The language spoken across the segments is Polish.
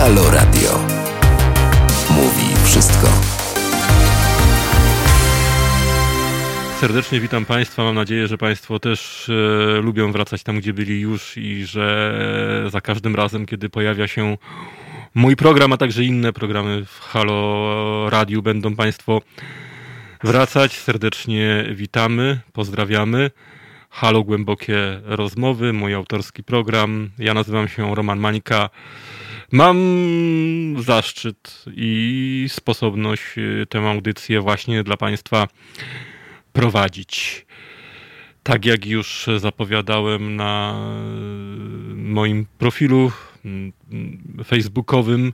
Halo Radio. Mówi wszystko. Serdecznie witam Państwa. Mam nadzieję, że Państwo też e, lubią wracać tam, gdzie byli już i że za każdym razem, kiedy pojawia się mój program, a także inne programy w Halo Radiu, będą Państwo wracać. Serdecznie witamy, pozdrawiamy. Halo Głębokie Rozmowy, mój autorski program. Ja nazywam się Roman Mańka. Mam zaszczyt i sposobność y, tę audycję właśnie dla Państwa prowadzić. Tak jak już zapowiadałem na y, moim profilu mm, facebookowym,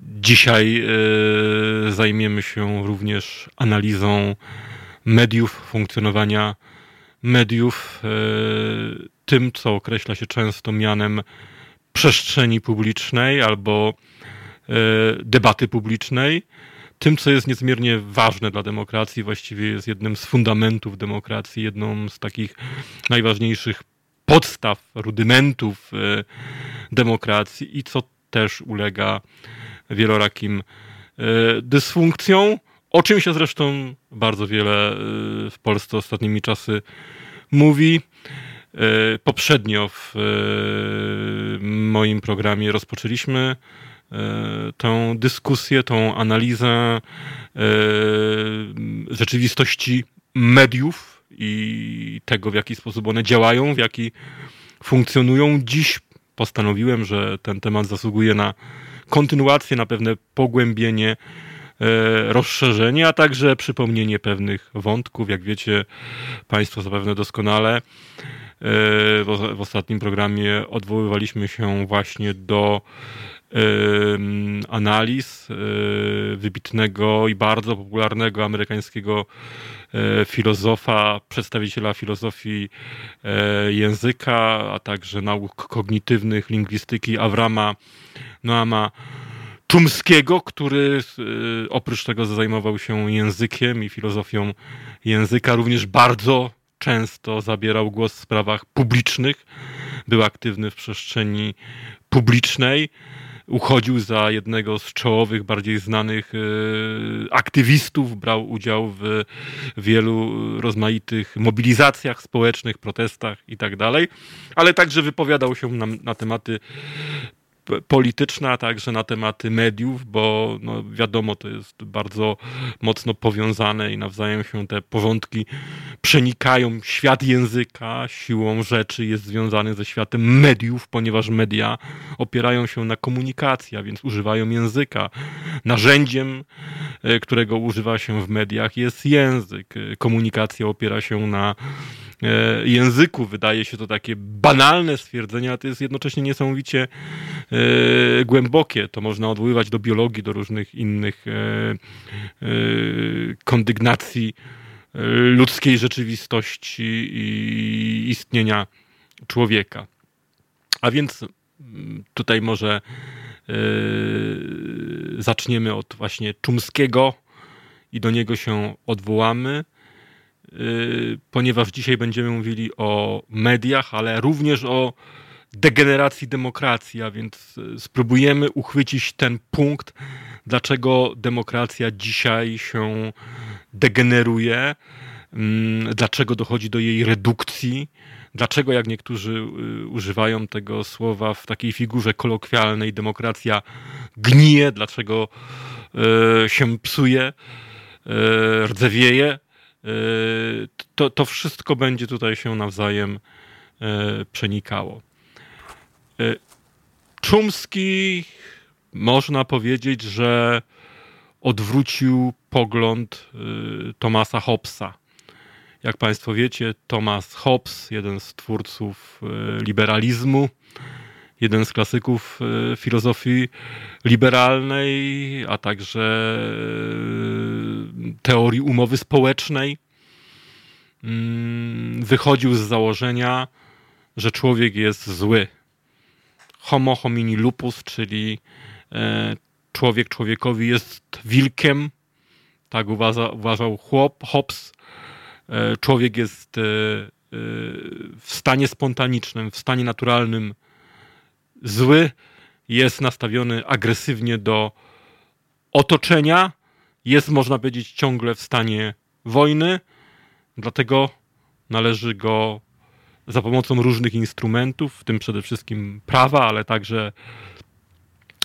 dzisiaj y, zajmiemy się również analizą mediów, funkcjonowania mediów, tym, co określa się często mianem przestrzeni publicznej albo e, debaty publicznej. Tym, co jest niezmiernie ważne dla demokracji, właściwie jest jednym z fundamentów demokracji, jedną z takich najważniejszych podstaw, rudymentów e, demokracji i co też ulega wielorakim e, dysfunkcjom, o czym się zresztą bardzo wiele w Polsce ostatnimi czasy mówi. E, poprzednio w e, moim programie rozpoczęliśmy e, tę dyskusję, tą analizę rzeczywistości mediów i tego, w jaki sposób one działają, w jaki funkcjonują. Dziś postanowiłem, że ten temat zasługuje na kontynuację, na pewne pogłębienie, rozszerzenie, a także przypomnienie pewnych wątków. Jak wiecie Państwo zapewne doskonale, w, w ostatnim programie odwoływaliśmy się właśnie do analiz e, wybitnego i bardzo popularnego amerykańskiego e, filozofa, przedstawiciela filozofii e, języka, a także nauk kognitywnych, lingwistyki Avrama Noama Czumskiego, który oprócz tego, zajmował się językiem i filozofią języka, również bardzo często zabierał głos w sprawach publicznych, był aktywny w przestrzeni publicznej, uchodził za jednego z czołowych, bardziej znanych e, aktywistów, brał udział w wielu rozmaitych mobilizacjach społecznych, protestach i tak ale także wypowiadał się na, na tematy polityczna, także na tematy mediów, bo no, wiadomo, to jest bardzo mocno powiązane i nawzajem się te porządki przenikają. Świat języka siłą rzeczy jest związany ze światem mediów, ponieważ media opierają się na komunikacji, a więc używają języka. Narzędziem, e, którego używa się w mediach jest język. Komunikacja opiera się na E, języku. Wydaje się to takie banalne stwierdzenie, a to jest jednocześnie niesamowicie e, głębokie. To można odwoływać do biologii, do różnych innych e, kondygnacji ludzkiej rzeczywistości i istnienia człowieka. A więc tutaj może zaczniemy od właśnie Czumskiego i do niego się odwołamy. Y, ponieważ dzisiaj będziemy mówili o mediach, ale również o degeneracji demokracji, a więc y, spróbujemy uchwycić ten punkt, dlaczego demokracja dzisiaj się degeneruje, mm, dlaczego dochodzi do jej redukcji, dlaczego, jak niektórzy y, używają tego słowa w takiej figurze kolokwialnej, demokracja gnije, dlaczego się psuje, rdzewieje to, to wszystko będzie tutaj się nawzajem y, przenikało. Y, Czumski można powiedzieć, że odwrócił pogląd Tomasa Hobbesa. Jak Państwo wiecie, Thomas Hobbes, jeden z twórców liberalizmu, jeden z klasyków filozofii liberalnej, a także teorii umowy społecznej. Mm, wychodził z założenia, że człowiek jest zły. Homo homini lupus, czyli e, człowiek człowiekowi jest wilkiem. Tak uważa, uważał chłop, Hobbes. E, człowiek jest e, w stanie spontanicznym, w stanie naturalnym zły jest nastawiony agresywnie do otoczenia, jest, można powiedzieć, ciągle w stanie wojny, dlatego należy go za pomocą różnych instrumentów, w tym przede wszystkim prawa, ale także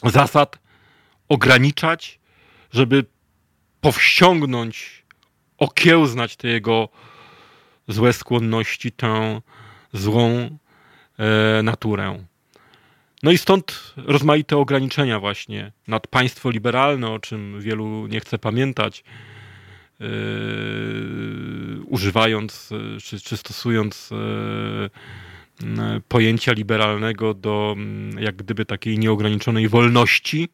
zasad, ograniczać, żeby powściągnąć, okiełznać te jego złe skłonności, tę złą e, naturę. No i stąd rozmaite ograniczenia właśnie nad państwo liberalne, o czym wielu nie chce pamiętać, yy, używając czy, czy stosując yy, pojęcia liberalnego do yy, jak gdyby takiej nieograniczonej wolności,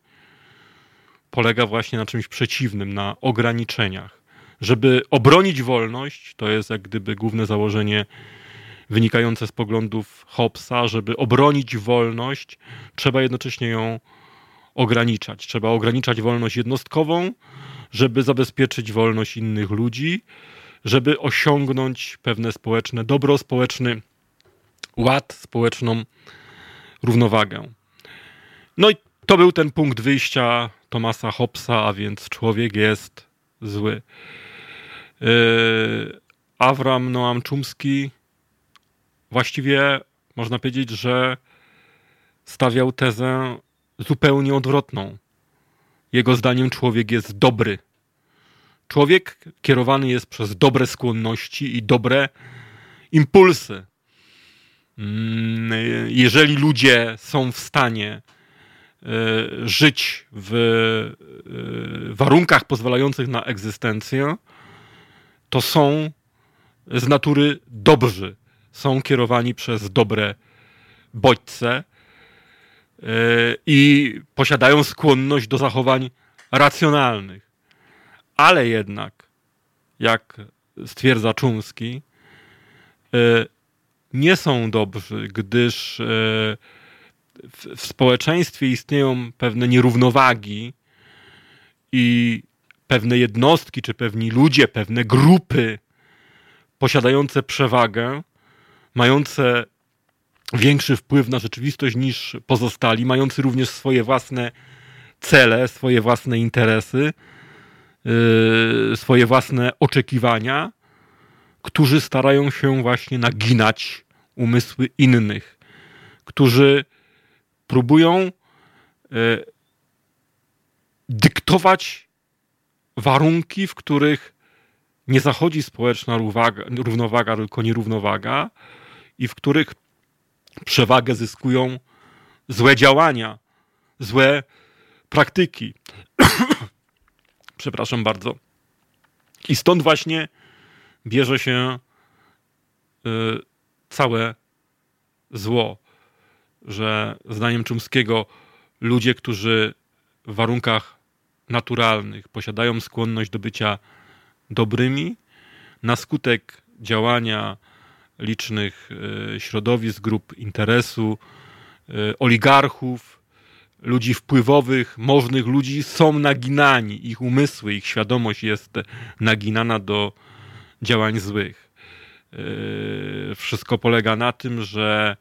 polega właśnie na czymś przeciwnym, na ograniczeniach. Żeby obronić wolność, to jest jak gdyby główne założenie wynikające z poglądów Hobbesa, żeby obronić wolność, trzeba jednocześnie ją ograniczać. Trzeba ograniczać wolność jednostkową, żeby zabezpieczyć wolność innych ludzi, żeby osiągnąć pewne społeczne dobro, społeczny ład, społeczną równowagę. No i to był ten punkt wyjścia Tomasa Hobbesa, a więc człowiek jest zły. Yy, Avram Noam Chomsky właściwie można powiedzieć, że stawiał tezę zupełnie odwrotną. Jego zdaniem człowiek jest dobry. Człowiek kierowany jest przez dobre skłonności i dobre impulsy. Mm, jeżeli ludzie są w stanie e, żyć w e, warunkach pozwalających na egzystencję, to są z natury dobrzy są kierowani przez dobre bodźce e, i posiadają skłonność do zachowań racjonalnych. Ale jednak, jak stwierdza Czumski, e, nie są dobrzy, gdyż e, w społeczeństwie istnieją pewne nierównowagi i pewne jednostki, czy pewni ludzie, pewne grupy posiadające przewagę, mające większy wpływ na rzeczywistość niż pozostali, mający również swoje własne cele, swoje własne interesy, yy, swoje własne oczekiwania, którzy starają się właśnie naginać umysły innych, którzy próbują yy, dyktować warunki, w których nie zachodzi społeczna równowaga, równowaga tylko nierównowaga, i w których przewagę zyskują złe działania, złe praktyki. Przepraszam bardzo. I stąd właśnie bierze się y, całe zło, że zdaniem Czumskiego ludzie, którzy w warunkach naturalnych posiadają skłonność do bycia dobrymi, na skutek działania licznych e, środowisk, grup interesu, e, oligarchów, ludzi wpływowych, możnych ludzi są naginani. Ich umysły, ich świadomość jest naginana do działań złych. E, wszystko polega na tym, że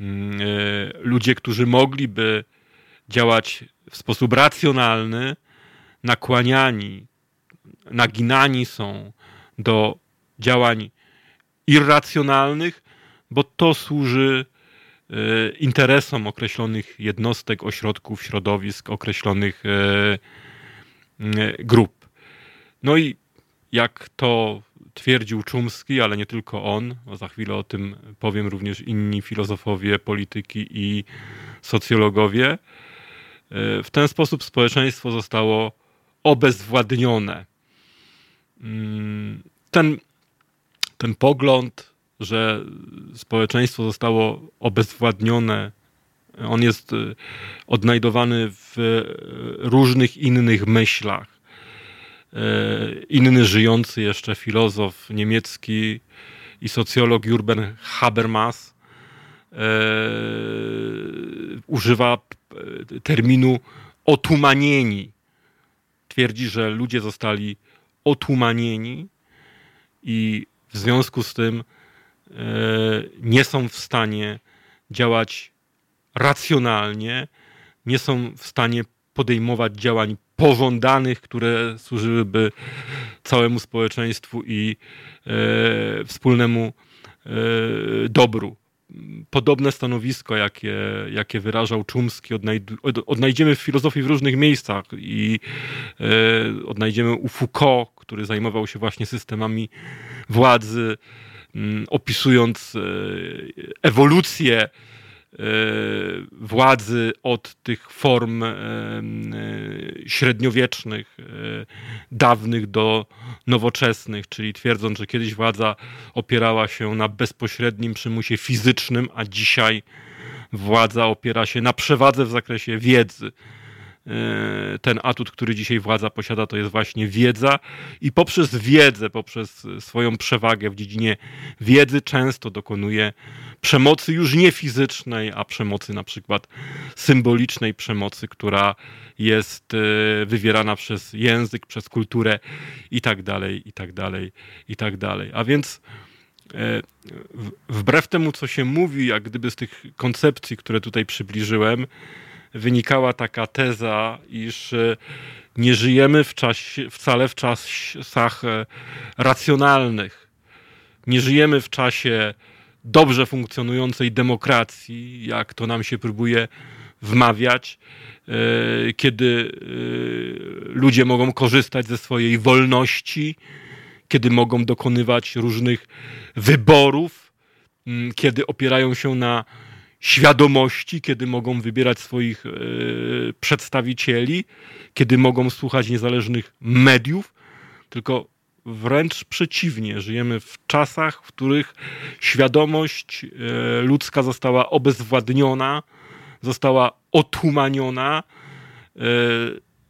mm, ludzie, którzy mogliby działać w sposób racjonalny, nakłaniani, naginani są do działań irracjonalnych, bo to służy e, interesom określonych jednostek, ośrodków, środowisk, określonych e, grup. No i jak to twierdził Czumski, ale nie tylko on, za chwilę o tym powiem również inni filozofowie, polityki i socjologowie, e, w ten sposób społeczeństwo zostało obezwładnione. Mm, ten ten pogląd, że społeczeństwo zostało obezwładnione, on jest y, odnajdowany w różnych innych myślach. Y, inny żyjący jeszcze filozof niemiecki i socjolog Jurgen Habermas y, używa terminu otumanieni. Twierdzi, że ludzie zostali otumanieni i w związku z tym e, nie są w stanie działać racjonalnie, nie są w stanie podejmować działań pożądanych, które służyłyby całemu społeczeństwu i e, wspólnemu e, dobru. Podobne stanowisko, jakie, jakie wyrażał Czumski, odnajdziemy w filozofii w różnych miejscach i e, odnajdziemy u Foucault, który zajmował się właśnie systemami władzy, m, opisując e, ewolucję władzy od tych form e, e, średniowiecznych, dawnych do nowoczesnych, czyli twierdząc, że kiedyś władza opierała się na bezpośrednim przymusie fizycznym, a dzisiaj władza opiera się na przewadze w zakresie wiedzy. Ten atut, który dzisiaj władza posiada, to jest właśnie wiedza, i poprzez wiedzę, poprzez swoją przewagę w dziedzinie wiedzy, często dokonuje przemocy już nie fizycznej, a przemocy na przykład symbolicznej przemocy, która jest e, wywierana przez język, przez kulturę i tak dalej, i tak dalej, i tak dalej. A więc e, wbrew temu, co się mówi, jak gdyby z tych koncepcji, które tutaj przybliżyłem, wynikała taka teza, iż e, nie żyjemy w czasie, wcale w czasach racjonalnych. Nie żyjemy w czasie dobrze funkcjonującej demokracji, jak to nam się próbuje wmawiać, e, kiedy e, ludzie mogą korzystać ze swojej wolności, kiedy mogą dokonywać różnych wyborów, kiedy opierają się na świadomości, kiedy mogą wybierać swoich e, przedstawicieli, kiedy mogą słuchać niezależnych mediów, tylko Wręcz przeciwnie, żyjemy w czasach, w których świadomość e, ludzka została obezwładniona, została otumaniona, e,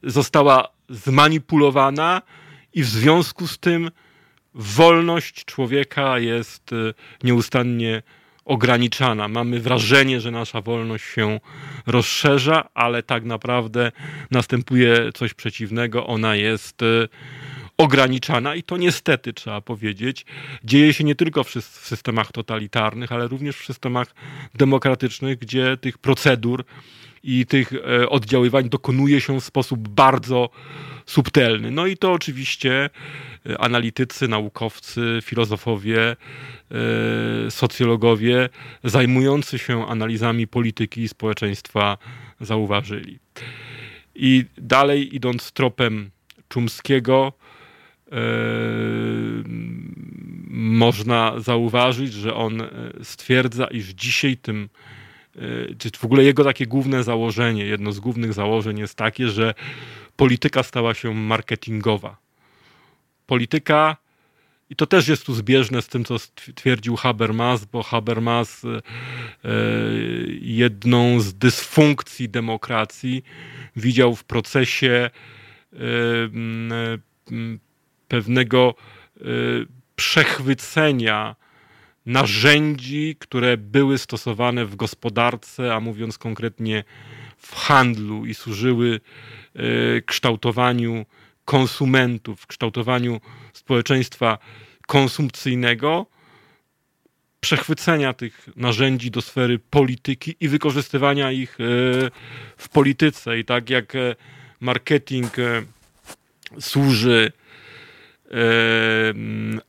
została zmanipulowana i w związku z tym wolność człowieka jest nieustannie ograniczana. Mamy wrażenie, że nasza wolność się rozszerza, ale tak naprawdę następuje coś przeciwnego. Ona jest ograniczana i to niestety trzeba powiedzieć, dzieje się nie tylko w systemach totalitarnych, ale również w systemach demokratycznych, gdzie tych procedur i tych e, oddziaływań dokonuje się w sposób bardzo subtelny. No i to oczywiście e, analitycy, naukowcy, filozofowie, e, socjologowie zajmujący się analizami polityki i społeczeństwa zauważyli. I dalej idąc tropem Czumskiego, można zauważyć, że on stwierdza, iż dzisiaj tym, czy w ogóle jego takie główne założenie, jedno z głównych założeń jest takie, że polityka stała się marketingowa. Polityka, i to też jest tu zbieżne z tym, co twierdził Habermas, bo Habermas e, jedną z dysfunkcji demokracji widział w procesie pewnego y, przechwycenia narzędzi, które były stosowane w gospodarce, a mówiąc konkretnie w handlu i służyły y, kształtowaniu konsumentów, kształtowaniu społeczeństwa konsumpcyjnego, przechwycenia tych narzędzi do sfery polityki i wykorzystywania ich y, w polityce. I tak jak marketing służy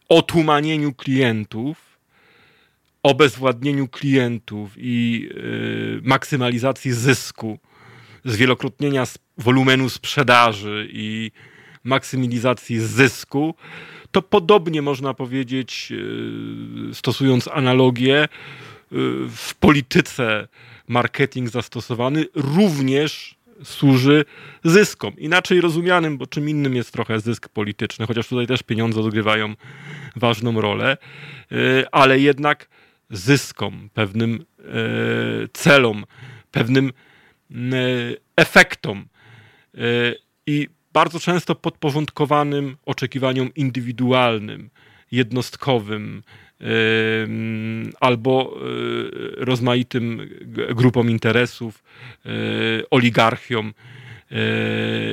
otumanieniu klientów, obezwładnieniu klientów i e, maksymalizacji zysku, zwielokrotnienia wolumenu sprzedaży i maksymalizacji zysku, to podobnie można powiedzieć, e, stosując analogię, e, w polityce marketing zastosowany również służy zyskom. Inaczej rozumianym, bo czym innym jest trochę zysk polityczny, chociaż tutaj też pieniądze odgrywają ważną rolę, ale jednak zyskom, pewnym e, celom, pewnym e, efektom i bardzo często podporządkowanym oczekiwaniom indywidualnym, jednostkowym, albo rozmaitym grupom interesów, oligarchiom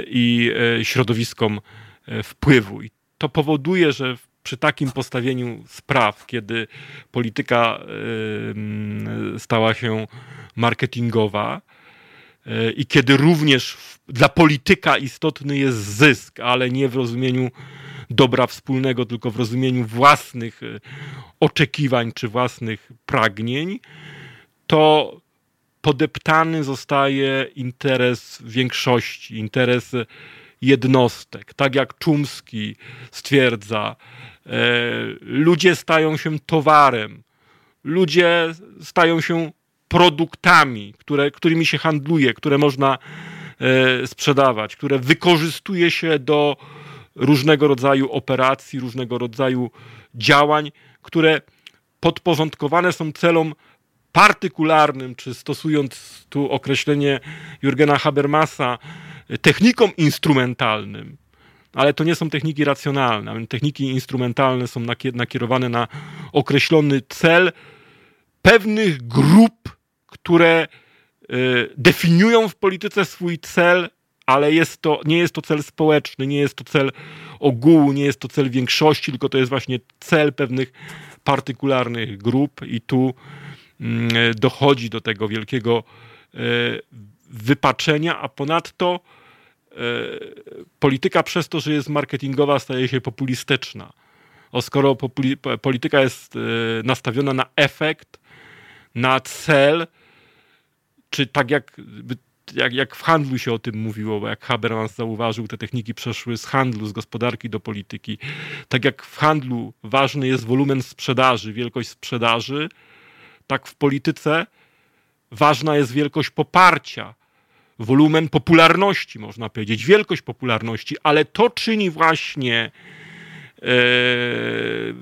i środowiskom wpływu. I to powoduje, że przy takim postawieniu spraw, kiedy polityka stała się marketingowa, i kiedy również dla polityka istotny jest zysk, ale nie w rozumieniu dobra wspólnego, tylko w rozumieniu własnych oczekiwań czy własnych pragnień, to podeptany zostaje interes większości, interes jednostek. Tak jak Czumski stwierdza, ludzie stają się towarem, ludzie stają się produktami, które, którymi się handluje, które można e, sprzedawać, które wykorzystuje się do różnego rodzaju operacji, różnego rodzaju działań, które podporządkowane są celom partykularnym, czy stosując tu określenie Jurgena Habermasa, technikom instrumentalnym, ale to nie są techniki racjonalne. Techniki instrumentalne są nakierowane na określony cel pewnych grup, które e, definiują w polityce swój cel, ale jest to, nie jest to cel społeczny, nie jest to cel ogółu, nie jest to cel większości, tylko to jest właśnie cel pewnych partykularnych grup i tu mm, dochodzi do tego wielkiego e, wypaczenia, a ponadto polityka przez to, że jest marketingowa, staje się populistyczna. O skoro polityka jest e, nastawiona na efekt, na cel, czy tak jak, jak, jak w handlu się o tym mówiło, bo jak Habermas zauważył, te techniki przeszły z handlu, z gospodarki do polityki. Tak jak w handlu ważny jest wolumen sprzedaży, wielkość sprzedaży, tak w polityce ważna jest wielkość poparcia, wolumen popularności, można powiedzieć, wielkość popularności, ale to czyni właśnie e,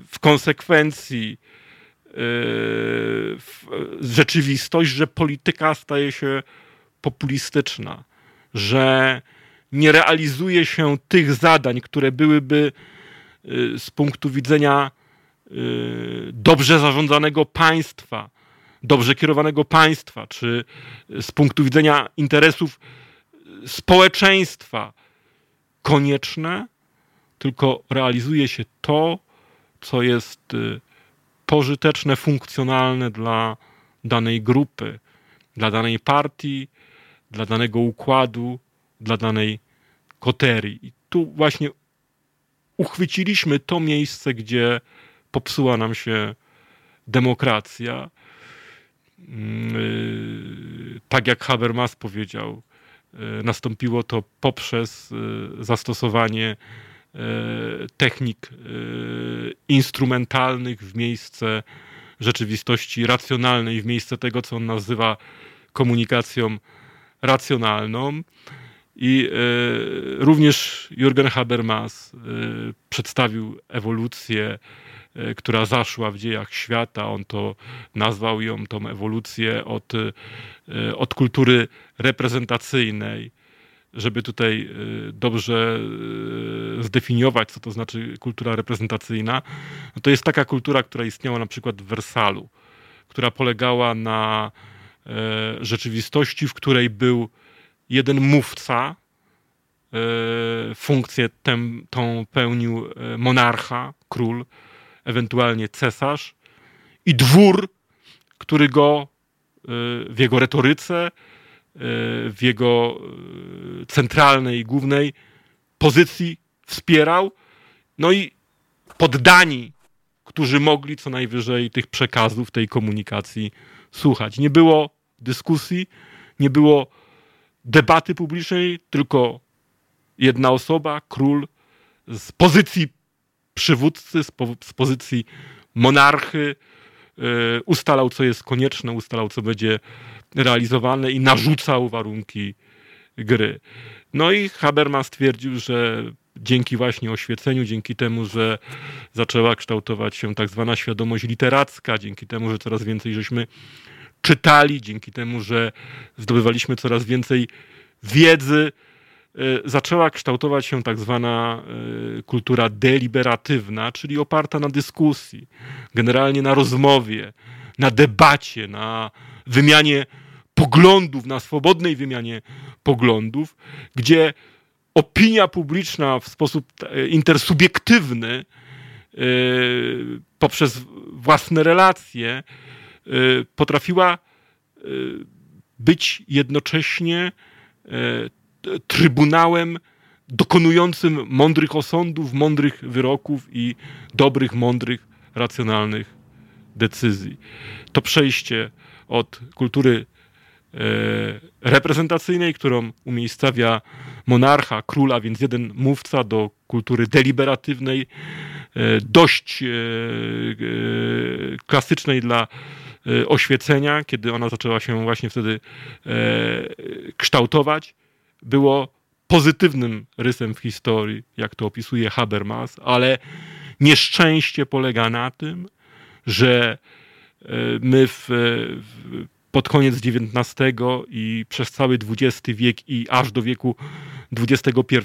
w konsekwencji e, rzeczywistość, że polityka staje się populistyczna, że nie realizuje się tych zadań, które byłyby e, z punktu widzenia dobrze zarządzanego państwa, dobrze kierowanego państwa, czy z punktu widzenia interesów społeczeństwa konieczne, tylko realizuje się to, co jest y, pożyteczne, funkcjonalne dla danej grupy, dla danej partii, dla danego układu, dla danej koterii. I tu właśnie uchwyciliśmy to miejsce, gdzie popsuła nam się demokracja tak jak Habermas powiedział, y, nastąpiło to poprzez y, zastosowanie technik instrumentalnych w miejsce rzeczywistości racjonalnej, w miejsce tego, co on nazywa komunikacją racjonalną. I również Jürgen Habermas przedstawił ewolucję która zaszła w dziejach świata. On to nazwał ją tą ewolucję od, e, od kultury reprezentacyjnej. Żeby tutaj e, dobrze zdefiniować, co to znaczy kultura reprezentacyjna, no to jest taka kultura, która istniała na przykład w Wersalu, która polegała na rzeczywistości, w której był jeden mówca, funkcję tę, tą pełnił monarcha, król, ewentualnie cesarz i dwór, który go y, w jego retoryce, y, w jego y, centralnej, głównej pozycji wspierał. No i poddani, którzy mogli co najwyżej tych przekazów, tej komunikacji słuchać. Nie było dyskusji, nie było debaty publicznej, tylko jedna osoba, król, z pozycji przywódcy z, po, z pozycji monarchy yy, ustalał, co jest konieczne, ustalał, co będzie realizowane i narzucał warunki gry. No i Habermas stwierdził, że dzięki właśnie oświeceniu, dzięki temu, że zaczęła kształtować się tak zwana świadomość literacka, dzięki temu, że coraz więcej żeśmy czytali, dzięki temu, że zdobywaliśmy coraz więcej wiedzy, E, zaczęła kształtować się tak zwana e, kultura deliberatywna, czyli oparta na dyskusji, generalnie na rozmowie, na debacie, na wymianie poglądów, na swobodnej wymianie poglądów, gdzie opinia publiczna w sposób e, intersubiektywny poprzez własne relacje potrafiła być jednocześnie e, trybunałem dokonującym mądrych osądów, mądrych wyroków i dobrych, mądrych, racjonalnych decyzji. To przejście od kultury e, reprezentacyjnej, którą umiejscawia monarcha, króla, więc jeden mówca, do kultury deliberatywnej, e, dość klasycznej dla oświecenia, kiedy ona zaczęła się właśnie wtedy e, kształtować, było pozytywnym rysem w historii, jak to opisuje Habermas, ale nieszczęście polega na tym, że e, my w, pod koniec XIX i przez cały XX wiek i aż do wieku XXI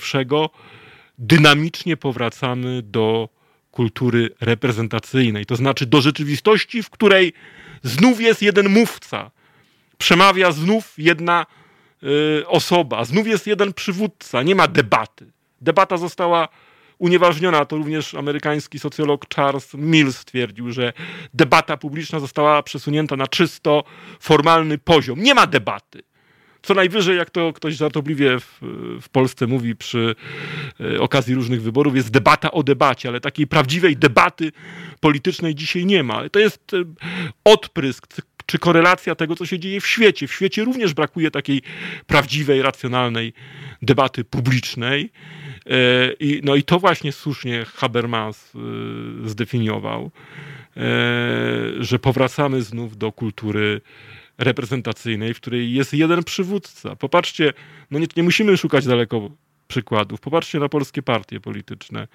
dynamicznie powracamy do kultury reprezentacyjnej, to znaczy do rzeczywistości, w której Znów jest jeden mówca. Przemawia znów jedna osoba. Znów jest jeden przywódca. Nie ma debaty. Debata została unieważniona. To również amerykański socjolog Charles Mills stwierdził, że debata publiczna została przesunięta na czysto formalny poziom. Nie ma debaty. Co najwyżej, jak to ktoś żartobliwie w, w, Polsce mówi przy e, okazji różnych wyborów, jest debata o debacie, ale takiej prawdziwej debaty politycznej dzisiaj nie ma. To jest e, odprysk czy korelacja tego, co się dzieje w świecie. W świecie również brakuje takiej prawdziwej, racjonalnej debaty publicznej. E, I, no i to właśnie słusznie Habermas zdefiniował, że powracamy znów do kultury reprezentacyjnej, w której jest jeden przywódca. Popatrzcie, no nie, nie musimy szukać daleko przykładów. Popatrzcie na polskie partie polityczne.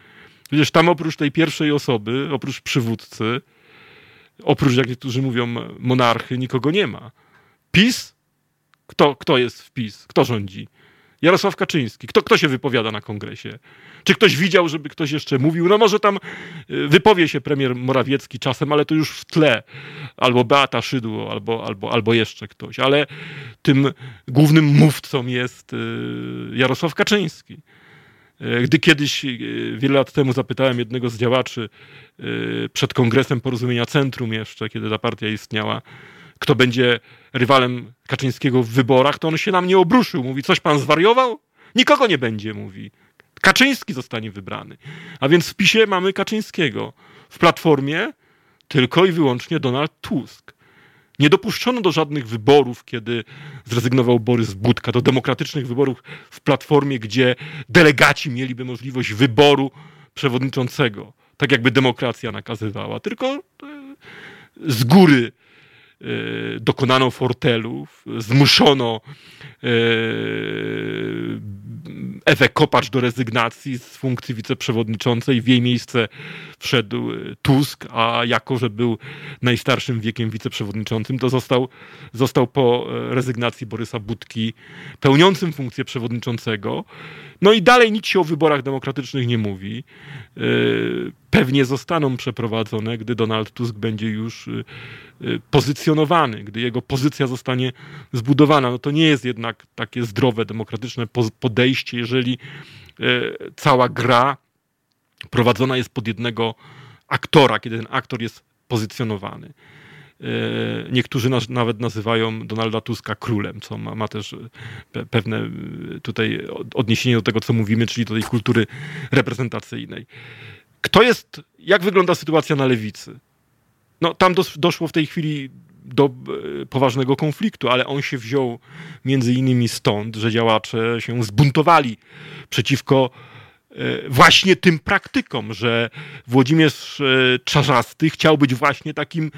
Przecież tam oprócz tej pierwszej osoby, oprócz przywódcy, oprócz, jak niektórzy mówią, monarchy, nikogo nie ma. PiS? Kto, kto jest w PiS? Kto rządzi? Jarosław Kaczyński. Kto, kto się wypowiada na kongresie? Czy ktoś widział, żeby ktoś jeszcze mówił? No może tam y, wypowie się premier Morawiecki czasem, ale to już w tle. Albo Beata Szydło, albo, albo, albo jeszcze ktoś. Ale tym głównym mówcą jest y, Jarosław Kaczyński. Y, gdy kiedyś, wiele lat temu, zapytałem jednego z działaczy przed kongresem Porozumienia Centrum jeszcze, kiedy ta partia istniała, kto będzie rywalem Kaczyńskiego w wyborach, to on się na mnie obruszył. Mówi, coś pan zwariował? Nikogo nie będzie, mówi. Kaczyński zostanie wybrany. A więc w PiSie mamy Kaczyńskiego. W Platformie tylko i wyłącznie Donald Tusk. Nie dopuszczono do żadnych wyborów, kiedy zrezygnował Borys Budka, do demokratycznych wyborów w Platformie, gdzie delegaci mieliby możliwość wyboru przewodniczącego, tak jakby demokracja nakazywała. Tylko e, z góry Y, dokonano fortelów, zmuszono y, Ewę Kopacz do rezygnacji z funkcji wiceprzewodniczącej. W jej miejsce wszedł Tusk, a jako, że był najstarszym wiekiem wiceprzewodniczącym, to został, został po rezygnacji Borysa Budki pełniącym funkcję przewodniczącego. No i dalej nic się o wyborach demokratycznych nie mówi. Y, pewnie zostaną przeprowadzone, gdy Donald Tusk będzie już y, y, pozycjonowany, gdy jego pozycja zostanie zbudowana. No to nie jest jednak takie zdrowe, demokratyczne podejście, jeżeli cała gra prowadzona jest pod jednego aktora, kiedy ten aktor jest pozycjonowany. E, niektórzy nawet nazywają Donalda Tuska królem, co ma, ma też pewne tutaj odniesienie do tego, co mówimy, czyli do tej kultury reprezentacyjnej. Kto jest, jak wygląda sytuacja na lewicy? No, tam dos, doszło w tej chwili do poważnego konfliktu, ale on się wziął między innymi stąd, że działacze się zbuntowali przeciwko właśnie tym praktykom, że Włodzimierz Czarzasty chciał być właśnie takim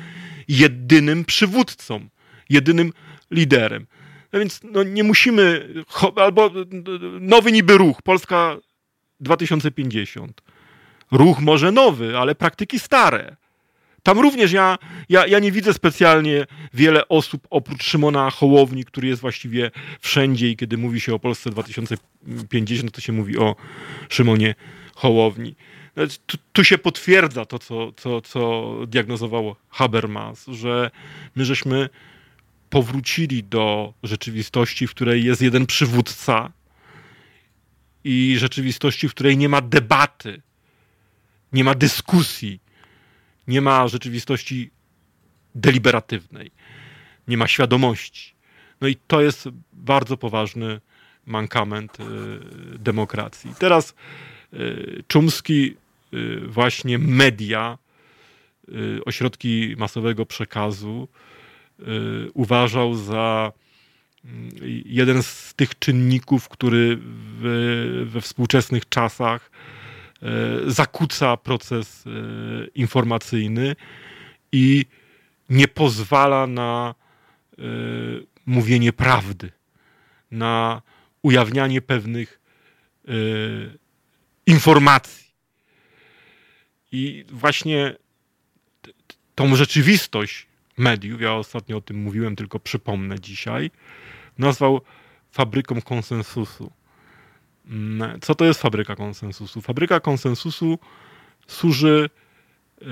jedynym przywódcą, jedynym liderem. No więc no, nie musimy, albo nowy niby ruch, Polska 2050. Ruch może nowy, ale praktyki stare. Tam również ja, ja, ja nie widzę specjalnie wiele osób oprócz Szymona Hołowni, który jest właściwie wszędzie i kiedy mówi się o Polsce 2050, to się mówi o Szymonie Hołowni. Tu, tu, się potwierdza to, co, co, co diagnozował Habermas, że my żeśmy powrócili do rzeczywistości, w której jest jeden przywódca i rzeczywistości, w której nie ma debaty, nie ma dyskusji, nie ma rzeczywistości deliberatywnej, nie ma świadomości. No i to jest bardzo poważny mankament demokracji. Teraz Czumski właśnie media, ośrodki masowego przekazu uważał za jeden z tych czynników, który we, współczesnych czasach zakłóca proces e, informacyjny i nie pozwala na e, mówienie prawdy, na ujawnianie pewnych informacji. I właśnie tą rzeczywistość mediów, ja ostatnio o tym mówiłem, tylko przypomnę dzisiaj, nazwał fabryką konsensusu. Mm, co to jest fabryka konsensusu? Fabryka konsensusu służy, e,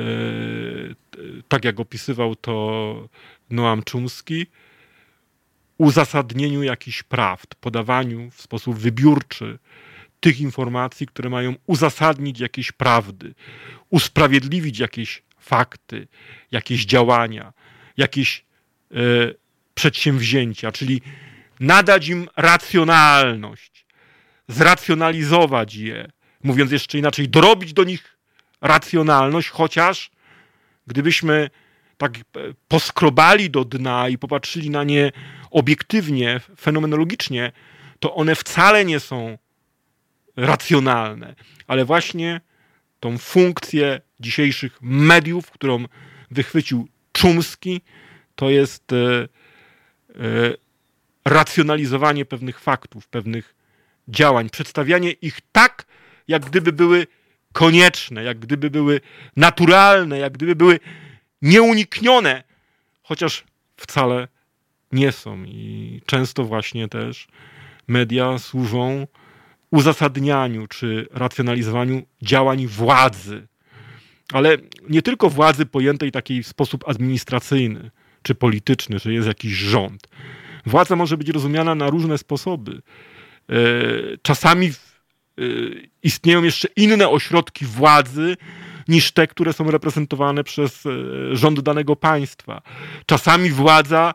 tak jak opisywał to Noam Chomsky, uzasadnieniu jakichś prawd, podawaniu w sposób wybiórczy tych informacji, które mają uzasadnić jakieś prawdy, usprawiedliwić jakieś fakty, jakieś działania, jakieś e, przedsięwzięcia, czyli nadać im racjonalność, zracjonalizować je, mówiąc jeszcze inaczej, dorobić do nich racjonalność, chociaż gdybyśmy tak poskrobali do dna i popatrzyli na nie obiektywnie, fenomenologicznie, to one wcale nie są racjonalne, ale właśnie tą funkcję dzisiejszych mediów, którą wychwycił Czumski, to jest e, e, racjonalizowanie pewnych faktów, pewnych działań, przedstawianie ich tak, jak gdyby były konieczne, jak gdyby były naturalne, jak gdyby były nieuniknione, chociaż wcale nie są. I często właśnie też media służą uzasadnianiu czy racjonalizowaniu działań władzy. Ale nie tylko władzy pojętej takiej w sposób administracyjny czy polityczny, że jest jakiś rząd Władza może być rozumiana na różne sposoby. E, czasami e, istnieją jeszcze inne ośrodki władzy niż te, które są reprezentowane przez e, rząd danego państwa. Czasami władza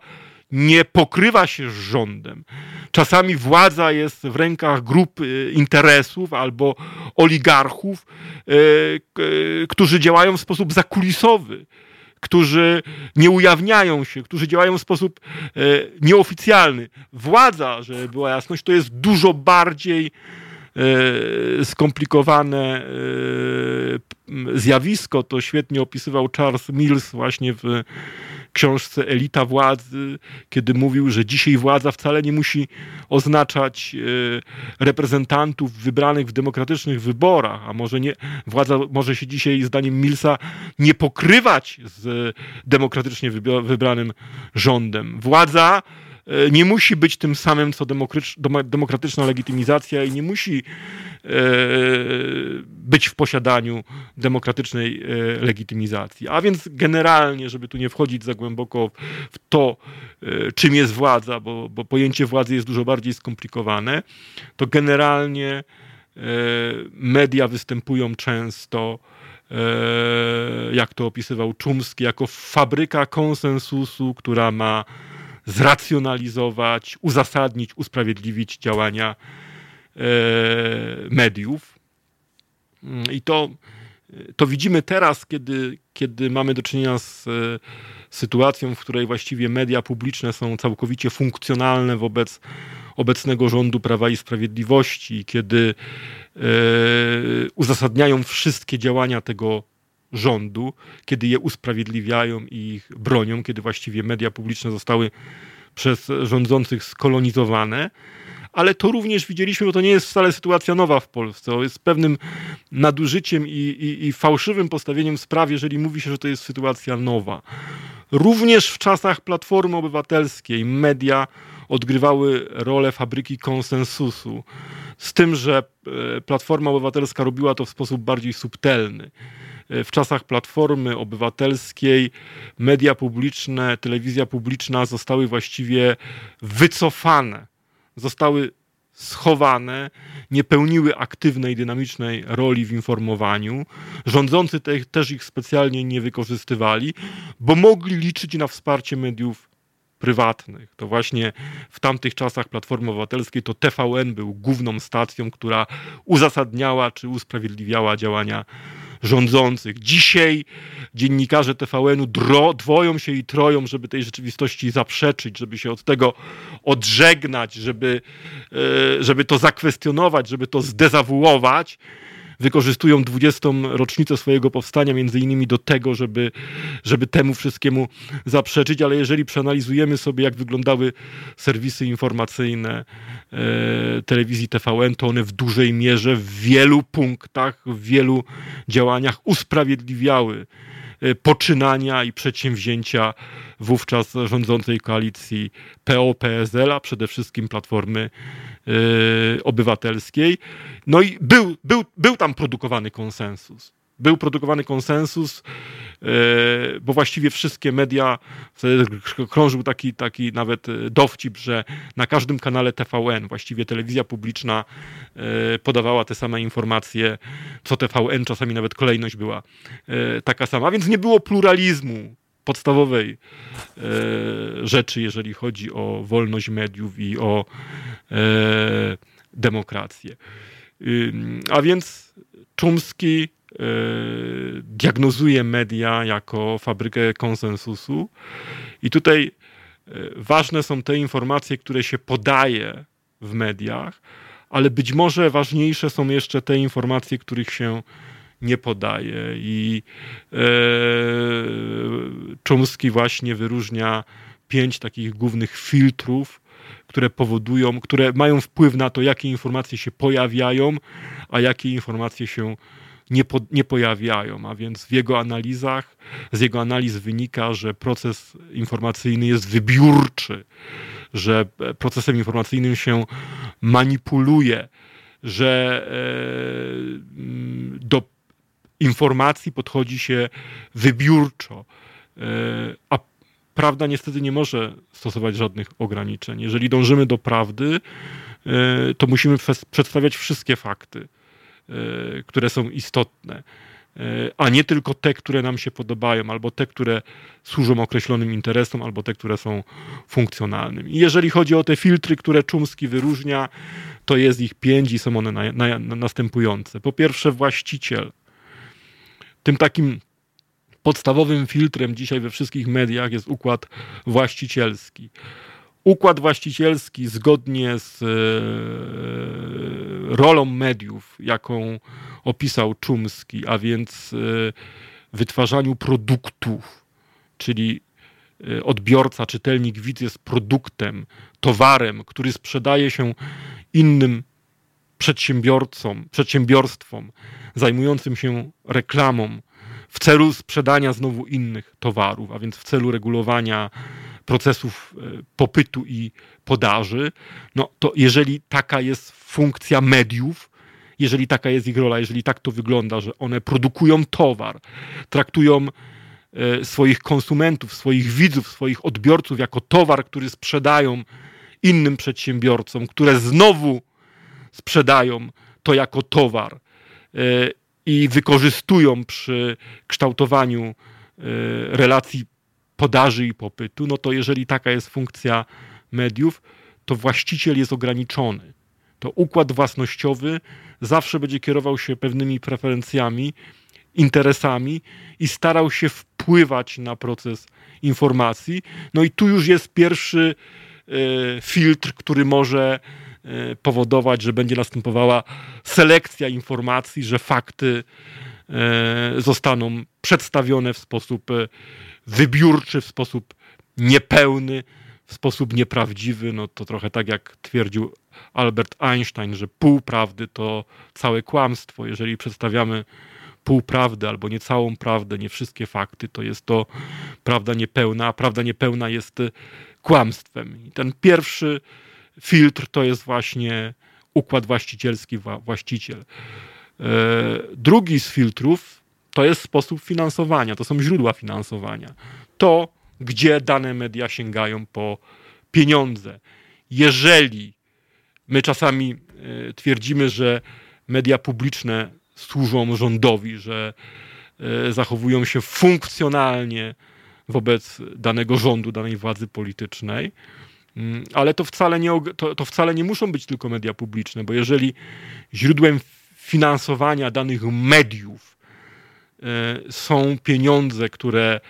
nie pokrywa się z rządem. Czasami władza jest w rękach grup interesów albo oligarchów, którzy działają w sposób zakulisowy którzy nie ujawniają się, którzy działają w sposób e, nieoficjalny. Władza, żeby była jasność, to jest dużo bardziej e, skomplikowane e, zjawisko. To świetnie opisywał Charles Mills właśnie w książce Elita Władzy, kiedy mówił, że dzisiaj władza wcale nie musi oznaczać e, reprezentantów wybranych w demokratycznych wyborach, a może nie, władza może się dzisiaj, zdaniem Millsa, nie pokrywać z demokratycznie wybranym rządem. Władza nie musi być tym samym, co demokratyczna legitymizacja i nie musi e, być w posiadaniu demokratycznej legitymizacji. A więc generalnie, żeby tu nie wchodzić za głęboko w to, e, czym jest władza, bo, bo pojęcie władzy jest dużo bardziej skomplikowane, to generalnie e, media występują często, e, jak to opisywał Czumski, jako fabryka konsensusu, która ma zracjonalizować, uzasadnić, usprawiedliwić działania mediów. I to, to widzimy teraz, kiedy, kiedy mamy do czynienia z sytuacją, w której właściwie media publiczne są całkowicie funkcjonalne wobec obecnego rządu Prawa i Sprawiedliwości, kiedy e, uzasadniają wszystkie działania tego rządu, kiedy je usprawiedliwiają i ich bronią, kiedy właściwie media publiczne zostały przez rządzących skolonizowane. Ale to również widzieliśmy, bo to nie jest wcale sytuacja nowa w Polsce. To jest pewnym nadużyciem i, i, i fałszywym postawieniem spraw, jeżeli mówi się, że to jest sytuacja nowa. Również w czasach Platformy Obywatelskiej media odgrywały rolę fabryki konsensusu. Z tym, że e, Platforma Obywatelska robiła to w sposób bardziej subtelny. W czasach Platformy Obywatelskiej media publiczne, telewizja publiczna zostały właściwie wycofane, zostały schowane, nie pełniły aktywnej, dynamicznej roli w informowaniu. Rządzący te, też ich specjalnie nie wykorzystywali, bo mogli liczyć na wsparcie mediów prywatnych. To właśnie w tamtych czasach Platformy Obywatelskiej to TVN był główną stacją, która uzasadniała czy usprawiedliwiała działania rządzących. Dzisiaj dziennikarze TVN-u dwoją się i troją, żeby tej rzeczywistości zaprzeczyć, żeby się od tego odżegnać, żeby, e, żeby to zakwestionować, żeby to zdezawuować wykorzystują 20. rocznicę swojego powstania między innymi do tego, żeby, żeby temu wszystkiemu zaprzeczyć, ale jeżeli przeanalizujemy sobie, jak wyglądały serwisy informacyjne e, telewizji TVN, to one w dużej mierze w wielu punktach, w wielu działaniach usprawiedliwiały e, poczynania i przedsięwzięcia wówczas rządzącej koalicji PO-PSL, a przede wszystkim Platformy Obywatelskiej. No i był, był, był tam produkowany konsensus. Był produkowany konsensus, yy, bo właściwie wszystkie media, krążył taki, taki nawet dowcip, że na każdym kanale TVN, właściwie telewizja publiczna podawała te same informacje, co TVN, czasami nawet kolejność była taka sama, więc nie było pluralizmu podstawowej e, rzeczy, jeżeli chodzi o wolność mediów i o e, demokrację. A więc Czumski e, diagnozuje media jako fabrykę konsensusu i tutaj ważne są te informacje, które się podaje w mediach, ale być może ważniejsze są jeszcze te informacje, których się nie podaje. I e, Chomsky właśnie wyróżnia pięć takich głównych filtrów, które powodują, które mają wpływ na to, jakie informacje się pojawiają, a jakie informacje się nie, po, nie pojawiają. A więc w jego analizach, z jego analiz wynika, że proces informacyjny jest wybiórczy, że procesem informacyjnym się manipuluje, że e, do informacji podchodzi się wybiórczo, e, a prawda niestety nie może stosować żadnych ograniczeń. Jeżeli dążymy do prawdy, e, to musimy przedstawiać wszystkie fakty, e, które są istotne, a nie tylko te, które nam się podobają, albo te, które służą określonym interesom, albo te, które są funkcjonalne. I jeżeli chodzi o te filtry, które Czumski wyróżnia, to jest ich pięć i są one na, na, następujące. Po pierwsze, właściciel tym takim podstawowym filtrem dzisiaj we wszystkich mediach jest układ właścicielski. Układ właścicielski, zgodnie z e, rolą mediów, jaką opisał Czumski, a więc e, wytwarzaniu produktów, czyli e, odbiorca, czytelnik, widz jest produktem, towarem, który sprzedaje się innym przedsiębiorcom, przedsiębiorstwom zajmującym się reklamą w celu sprzedania znowu innych towarów, a więc w celu regulowania procesów e, popytu i podaży, no to jeżeli taka jest funkcja mediów, jeżeli taka jest ich rola, jeżeli tak to wygląda, że one produkują towar, traktują e, swoich konsumentów, swoich widzów, swoich odbiorców jako towar, który sprzedają innym przedsiębiorcom, które znowu sprzedają to jako towar e, i wykorzystują przy kształtowaniu e, relacji podaży i popytu, no to jeżeli taka jest funkcja mediów, to właściciel jest ograniczony. To układ własnościowy zawsze będzie kierował się pewnymi preferencjami, interesami i starał się wpływać na proces informacji. No i tu już jest pierwszy e, filtr, który może powodować, że będzie następowała selekcja informacji, że fakty e, zostaną przedstawione w sposób e, wybiórczy, w sposób niepełny, w sposób nieprawdziwy. No to trochę tak jak twierdził Albert Einstein, że pół prawdy to całe kłamstwo. Jeżeli przedstawiamy pół prawdy albo nie całą prawdę, nie wszystkie fakty, to jest to prawda niepełna, a prawda niepełna jest kłamstwem. I ten pierwszy filtr to jest właśnie układ właścicielski, właściciel. E, drugi z filtrów to jest sposób finansowania, to są źródła finansowania. To, gdzie dane media sięgają po pieniądze. Jeżeli my czasami e, twierdzimy, że media publiczne służą rządowi, że e, zachowują się funkcjonalnie wobec danego rządu, danej władzy politycznej. Mm, ale to wcale, nie, to, to wcale nie muszą być tylko media publiczne, bo jeżeli źródłem finansowania danych mediów e, są pieniądze, które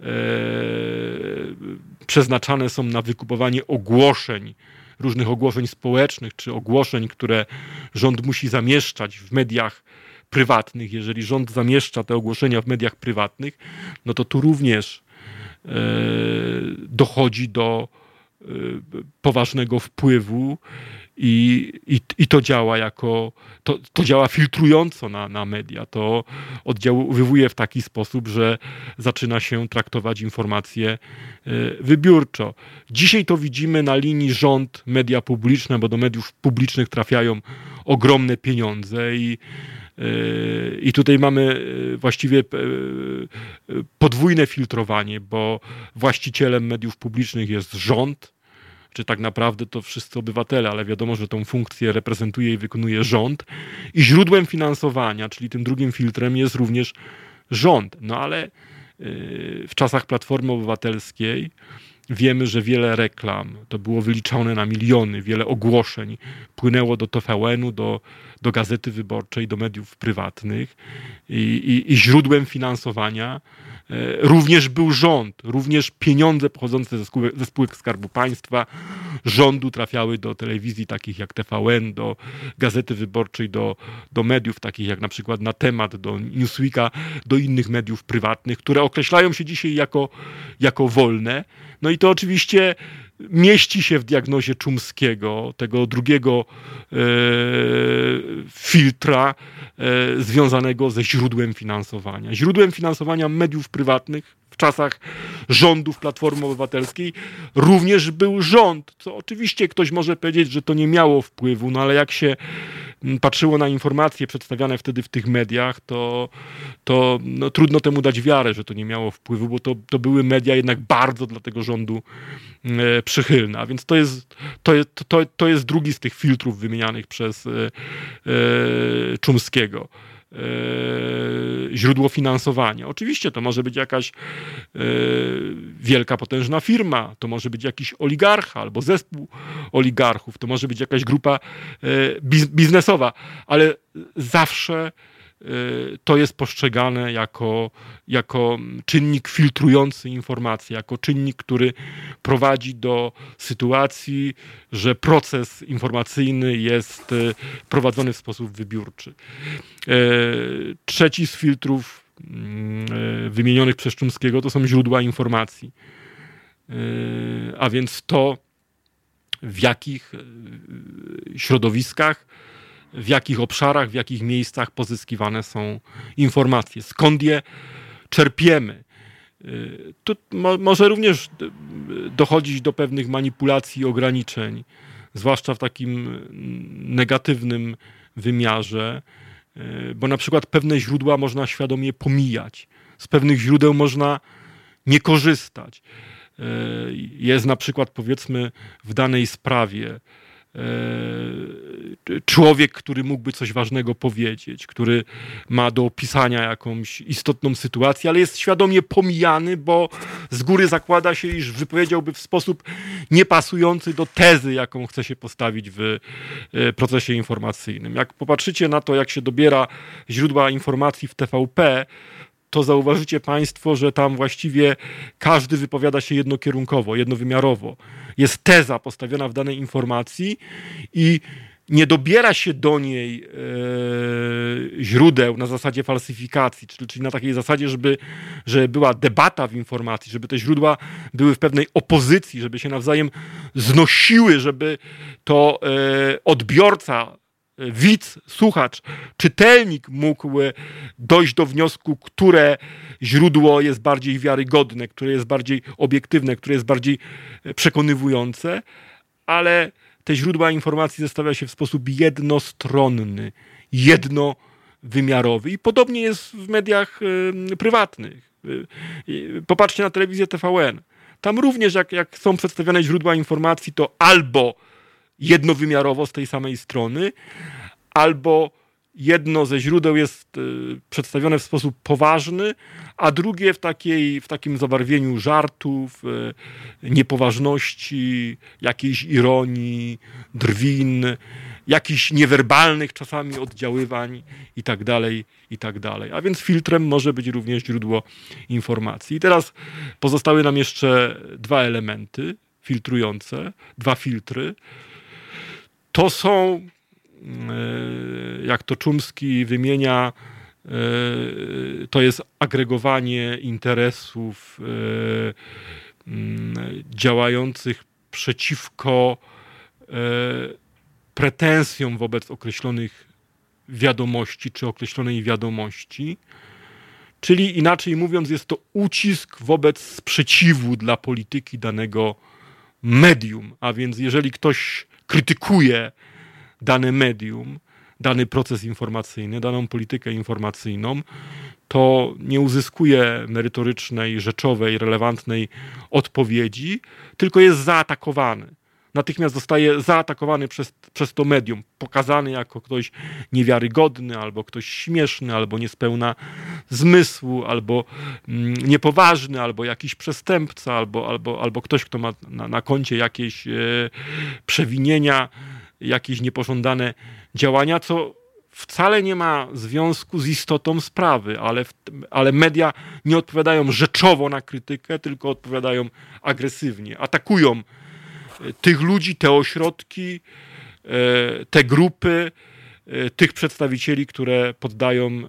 e, przeznaczane są na wykupowanie ogłoszeń, różnych ogłoszeń społecznych, czy ogłoszeń, które rząd musi zamieszczać w mediach prywatnych. Jeżeli rząd zamieszcza te ogłoszenia w mediach prywatnych, no to tu również e, dochodzi do poważnego wpływu i, i, i to działa jako, to, to działa filtrująco na, na media. To oddziaływuje w taki sposób, że zaczyna się traktować informacje e, wybiórczo. Dzisiaj to widzimy na linii rząd, media publiczne, bo do mediów publicznych trafiają ogromne pieniądze i e, i tutaj mamy właściwie podwójne filtrowanie, bo właścicielem mediów publicznych jest rząd, czy tak naprawdę to wszyscy obywatele, ale wiadomo, że tą funkcję reprezentuje i wykonuje rząd. I źródłem finansowania, czyli tym drugim filtrem jest również rząd. No ale y, w czasach Platformy Obywatelskiej wiemy, że wiele reklam, to było wyliczone na miliony, wiele ogłoszeń płynęło do TVN-u, do, do Gazety Wyborczej, do mediów prywatnych i, i, i źródłem finansowania również był rząd, również pieniądze pochodzące ze spółek, ze spółek Skarbu Państwa rządu trafiały do telewizji takich jak TVN, do Gazety Wyborczej, do, do mediów takich jak na przykład Na Temat, do Newsweeka, do innych mediów prywatnych, które określają się dzisiaj jako, jako wolne. No i to oczywiście mieści się w diagnozie Czumskiego, tego drugiego e, filtra e, związanego ze źródłem finansowania. Źródłem finansowania mediów prywatnych w czasach rządów Platformy Obywatelskiej również był rząd, co oczywiście ktoś może powiedzieć, że to nie miało wpływu, no ale jak się patrzyło na informacje przedstawiane wtedy w tych mediach, to, to no, trudno temu dać wiarę, że to nie miało wpływu, bo to, to były media jednak bardzo dla tego rządu e, przychylne. A więc to jest, to, to, to jest drugi z tych filtrów wymienianych przez e, e, Czumskiego. E, źródło finansowania. Oczywiście to może być jakaś e, wielka, potężna firma, to może być jakiś oligarcha albo zespół oligarchów, to może być jakaś grupa e, biznesowa, ale zawsze to jest postrzegane jako, jako czynnik filtrujący informacje, jako czynnik, który prowadzi do sytuacji, że proces informacyjny jest e, prowadzony w sposób wybiórczy. E, trzeci z filtrów wymienionych przez Czumskiego to są źródła informacji. A więc to, w jakich środowiskach w jakich obszarach, w jakich miejscach pozyskiwane są informacje, skąd je czerpiemy. Y, tu mo może również dochodzić do pewnych manipulacji i ograniczeń, zwłaszcza w takim negatywnym wymiarze, y, bo na przykład pewne źródła można świadomie pomijać, z pewnych źródeł można nie korzystać. Y, jest na przykład, powiedzmy, w danej sprawie człowiek, który mógłby coś ważnego powiedzieć, który ma do opisania jakąś istotną sytuację, ale jest świadomie pomijany, bo z góry zakłada się, iż wypowiedziałby w sposób niepasujący do tezy, jaką chce się postawić w e, procesie informacyjnym. Jak popatrzycie na to, jak się dobiera źródła informacji w TVP, to zauważycie Państwo, że tam właściwie każdy wypowiada się jednokierunkowo, jednowymiarowo. Jest teza postawiona w danej informacji i nie dobiera się do niej e, źródeł na zasadzie falsyfikacji, czyli, czyli na takiej zasadzie, żeby, żeby była debata w informacji, żeby te źródła były w pewnej opozycji, żeby się nawzajem znosiły, żeby to e, odbiorca widz, słuchacz, czytelnik mógł e, dojść do wniosku, które źródło jest bardziej wiarygodne, które jest bardziej obiektywne, które jest bardziej e, przekonywujące, ale te źródła informacji zestawia się w sposób jednostronny, jednowymiarowy. I podobnie jest w mediach y, prywatnych. Popatrzcie na telewizję TVN. Tam również, jak, jak są przedstawiane źródła informacji, to albo jednowymiarowo z tej samej strony, albo jedno ze źródeł jest y, przedstawione w sposób poważny, a drugie w, takiej, w takim zabarwieniu żartów, y, niepoważności, jakiejś ironii, drwin, jakichś niewerbalnych czasami oddziaływań i tak dalej, i tak. A więc filtrem może być również źródło informacji. I teraz pozostały nam jeszcze dwa elementy filtrujące, dwa filtry. To są E, jak to Czumski wymienia, e, to jest agregowanie interesów e, działających przeciwko pretensjom wobec określonych wiadomości czy określonej wiadomości. Czyli inaczej mówiąc, jest to ucisk wobec sprzeciwu dla polityki danego medium. A więc jeżeli ktoś krytykuje dane medium, dany proces informacyjny, daną politykę informacyjną, to nie uzyskuje merytorycznej, rzeczowej, relevantnej odpowiedzi, tylko jest zaatakowany. Natychmiast zostaje zaatakowany przez, przez to medium, pokazany jako ktoś niewiarygodny, albo ktoś śmieszny, albo niespełna zmysłu, albo mm, niepoważny, albo jakiś przestępca, albo, albo, albo ktoś, kto ma na, na koncie jakieś e, przewinienia jakieś niepożądane działania, co wcale nie ma związku z istotą sprawy, ale, ale media nie odpowiadają rzeczowo na krytykę, tylko odpowiadają agresywnie. Atakują tych ludzi, te ośrodki, e, te grupy, e, tych przedstawicieli, które poddają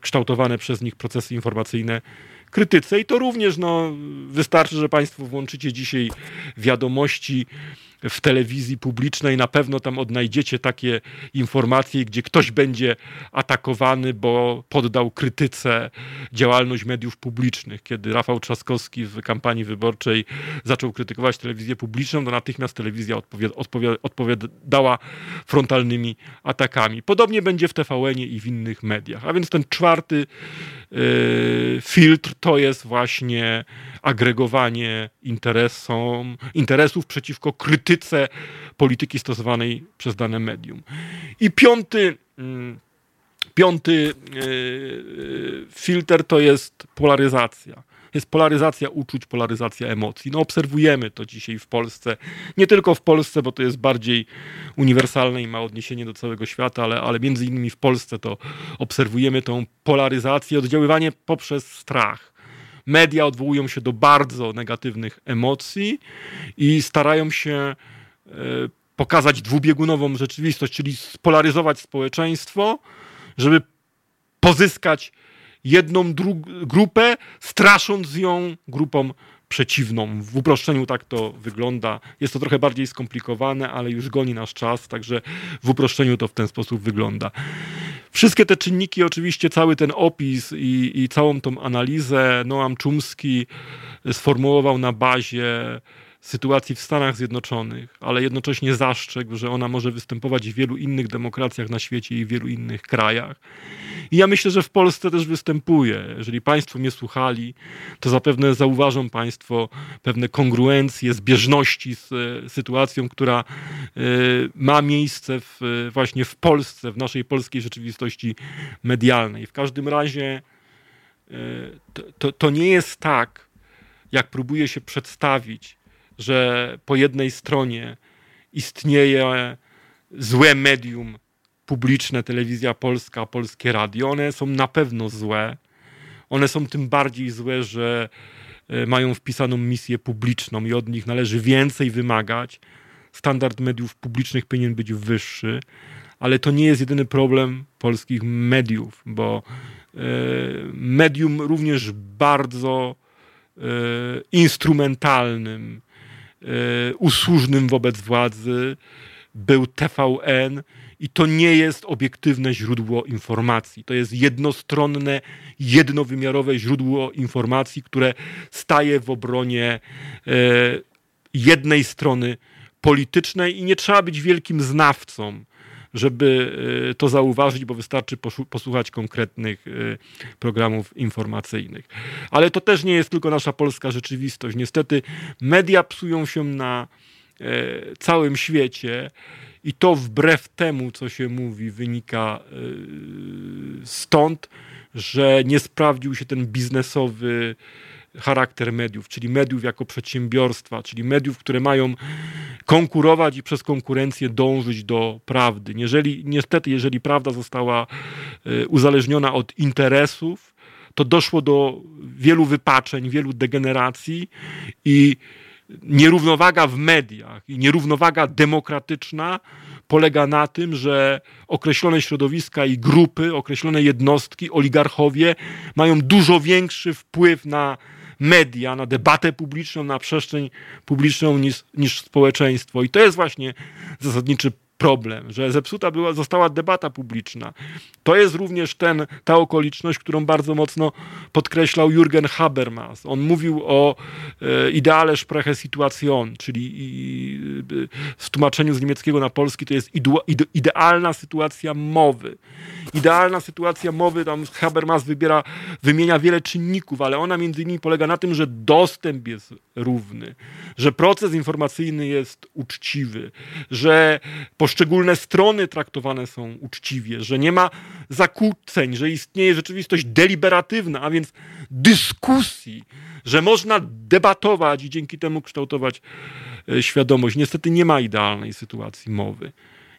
kształtowane przez nich procesy informacyjne krytyce. I to również no, wystarczy, że Państwo włączycie dzisiaj wiadomości w telewizji publicznej na pewno tam odnajdziecie takie informacje, gdzie ktoś będzie atakowany, bo poddał krytyce działalność mediów publicznych. Kiedy Rafał Trzaskowski w kampanii wyborczej zaczął krytykować telewizję publiczną, to natychmiast telewizja odpowiadała frontalnymi atakami. Podobnie będzie w TVN-ie i w innych mediach. A więc ten czwarty yy, filtr to jest właśnie agregowanie interesom, interesów przeciwko krytyce polityki stosowanej przez dane medium. I piąty, mm, piąty e, e, filtr to jest polaryzacja jest polaryzacja uczuć, polaryzacja emocji. No obserwujemy to dzisiaj w Polsce, nie tylko w Polsce, bo to jest bardziej uniwersalne i ma odniesienie do całego świata, ale, ale między innymi w Polsce to obserwujemy tą polaryzację, oddziaływanie poprzez strach media odwołują się do bardzo negatywnych emocji i starają się e, pokazać dwubiegunową rzeczywistość, czyli spolaryzować społeczeństwo, żeby pozyskać jedną grupę, strasząc ją grupą przeciwną. W uproszczeniu tak to wygląda. Jest to trochę bardziej skomplikowane, ale już goni nasz czas, także w uproszczeniu to w ten sposób wygląda. Wszystkie te czynniki, oczywiście cały ten opis i, i całą tą analizę Noam Chomsky sformułował na bazie sytuacji w Stanach Zjednoczonych, ale jednocześnie zastrzegł, że ona może występować w wielu innych demokracjach na świecie i w wielu innych krajach. I ja myślę, że w Polsce też występuje. Jeżeli Państwo mnie słuchali, to zapewne zauważą Państwo pewne kongruencje, zbieżności z e, sytuacją, która e, ma miejsce w, e, właśnie w Polsce, w naszej polskiej rzeczywistości medialnej. W każdym razie to, to, to nie jest tak, jak próbuje się przedstawić, że po jednej stronie istnieje złe medium publiczne, telewizja polska, polskie radio. One są na pewno złe. One są tym bardziej złe, że e, mają wpisaną misję publiczną i od nich należy więcej wymagać. Standard mediów publicznych powinien być wyższy, ale to nie jest jedyny problem polskich mediów, bo e, medium również bardzo e, instrumentalnym, usłużnym wobec władzy był TVN i to nie jest obiektywne źródło informacji. To jest jednostronne, jednowymiarowe źródło informacji, które staje w obronie e, jednej strony politycznej i nie trzeba być wielkim znawcą, żeby e, to zauważyć, bo wystarczy posłuchać konkretnych e, programów informacyjnych. Ale to też nie jest tylko nasza polska rzeczywistość. Niestety media psują się na całym świecie I to wbrew temu, co się mówi, wynika stąd, że nie sprawdził się ten biznesowy charakter mediów, czyli mediów jako przedsiębiorstwa, czyli mediów, które mają konkurować i przez konkurencję dążyć do prawdy. Jeżeli, niestety, jeżeli prawda została e, uzależniona od interesów, to doszło do wielu wypaczeń, wielu degeneracji i nierównowaga w mediach i nierównowaga demokratyczna polega na tym, że określone środowiska i grupy, określone jednostki, oligarchowie mają dużo większy wpływ na media, na debatę publiczną, na przestrzeń publiczną niż, niż społeczeństwo. I to jest właśnie zasadniczy problem, że zepsuta była, została debata publiczna. To jest również ten, ta okoliczność, którą bardzo mocno podkreślał Jürgen Habermas. On mówił o e, ideale Sprache Situation, czyli i, w tłumaczeniu z niemieckiego na polski to jest ide, idealna sytuacja mowy. Idealna sytuacja mowy, tam Habermas wybiera, wymienia wiele czynników, ale ona między innymi polega na tym, że dostęp jest równy, że proces informacyjny jest uczciwy, że poszczególne strony traktowane są uczciwie, że nie ma zakłóceń, że istnieje rzeczywistość deliberatywna, a więc dyskusji, że można debatować i dzięki temu kształtować e, świadomość. Niestety nie ma idealnej sytuacji mowy.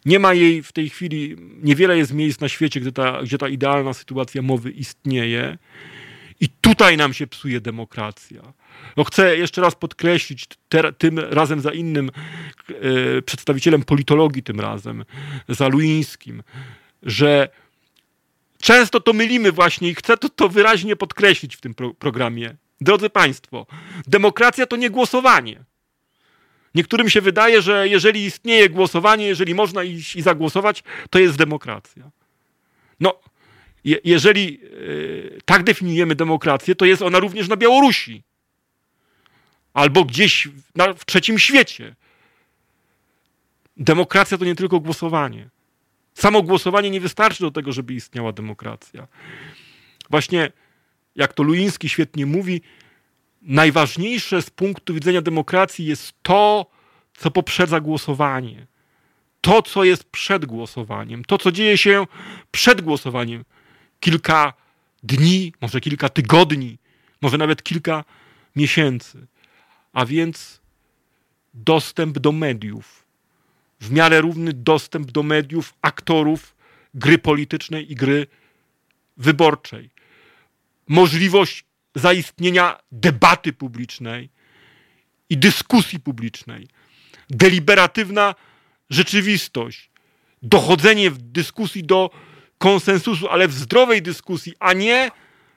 Nie ma jej w tej chwili, niewiele jest miejsc na świecie, gdzie ta, gdzie ta idealna sytuacja mowy istnieje. I tutaj nam się psuje demokracja. No chcę jeszcze raz podkreślić, te, tym razem za innym e, przedstawicielem politologii, tym razem, za Luińskim, że często to mylimy właśnie i chcę to, to wyraźnie podkreślić w tym pro, programie. Drodzy Państwo, demokracja to nie głosowanie. Niektórym się wydaje, że jeżeli istnieje głosowanie, jeżeli można iść i zagłosować, to jest demokracja. No, je, jeżeli e, tak definiujemy demokrację, to jest ona również na Białorusi albo gdzieś na, w trzecim świecie. Demokracja to nie tylko głosowanie. Samo głosowanie nie wystarczy do tego, żeby istniała demokracja. Właśnie, jak to Luiński świetnie mówi, najważniejsze z punktu widzenia demokracji jest to, co poprzedza głosowanie. To, co jest przed głosowaniem, to, co dzieje się przed głosowaniem. Kilka dni, może kilka tygodni, może nawet kilka miesięcy. A więc dostęp do mediów, w miarę równy dostęp do mediów aktorów gry politycznej i gry wyborczej. Możliwość zaistnienia debaty publicznej i dyskusji publicznej, deliberatywna rzeczywistość, dochodzenie w dyskusji do konsensusu, ale w zdrowej dyskusji, a nie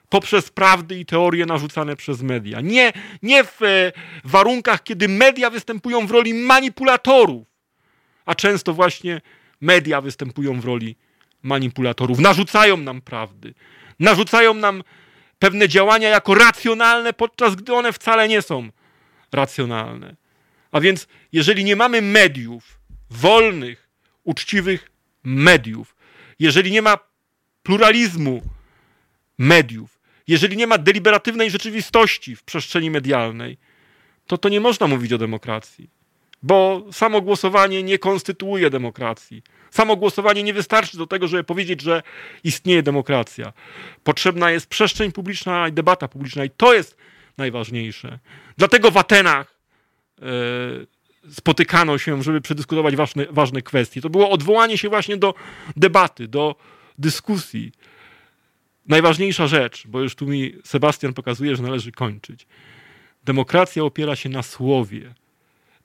poprzez prawdy i teorie narzucane przez media. Nie, nie w e, warunkach, kiedy media występują w roli manipulatorów, a często właśnie media występują w roli manipulatorów. Narzucają nam prawdy, narzucają nam pewne działania jako racjonalne, podczas gdy one wcale nie są racjonalne. A więc, jeżeli nie mamy mediów, wolnych, uczciwych mediów, jeżeli nie ma pluralizmu mediów, jeżeli nie ma deliberatywnej rzeczywistości w przestrzeni medialnej, to to nie można mówić o demokracji. Bo samo głosowanie nie konstytuuje demokracji. Samo głosowanie nie wystarczy do tego, żeby powiedzieć, że istnieje demokracja. Potrzebna jest przestrzeń publiczna i debata publiczna, i to jest najważniejsze. Dlatego w Atenach e, spotykano się, żeby przedyskutować ważne, ważne kwestie. To było odwołanie się właśnie do debaty, do dyskusji najważniejsza rzecz, bo już tu mi Sebastian pokazuje, że należy kończyć. Demokracja opiera się na słowie.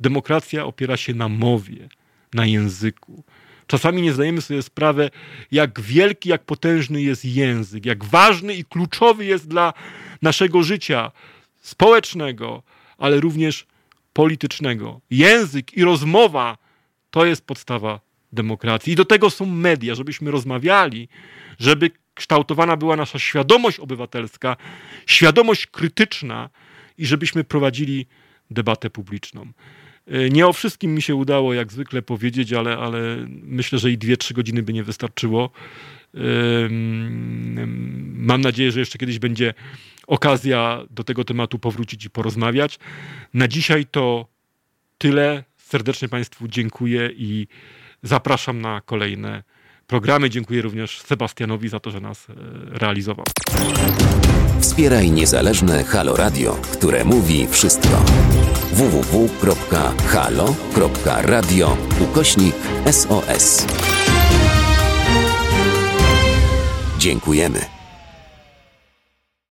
Demokracja opiera się na mowie, na języku. Czasami nie zdajemy sobie sprawy, jak wielki, jak potężny jest język, jak ważny i kluczowy jest dla naszego życia społecznego, ale również politycznego. Język i rozmowa to jest podstawa demokracji. I do tego są media, żebyśmy rozmawiali, żeby kształtowana była nasza świadomość obywatelska, świadomość krytyczna i żebyśmy prowadzili debatę publiczną. E, nie o wszystkim mi się udało, jak zwykle powiedzieć, ale, ale myślę, że i dwie, trzy godziny by nie wystarczyło. Mam nadzieję, że jeszcze kiedyś będzie okazja do tego tematu powrócić i porozmawiać. Na dzisiaj to tyle. Serdecznie Państwu dziękuję i zapraszam na kolejne programy. Dziękuję również Sebastianowi za to, że nas e, realizował. Wspieraj niezależne Halo Radio, które mówi wszystko. www.halo.radio ukośnik SOS. Dziękujemy.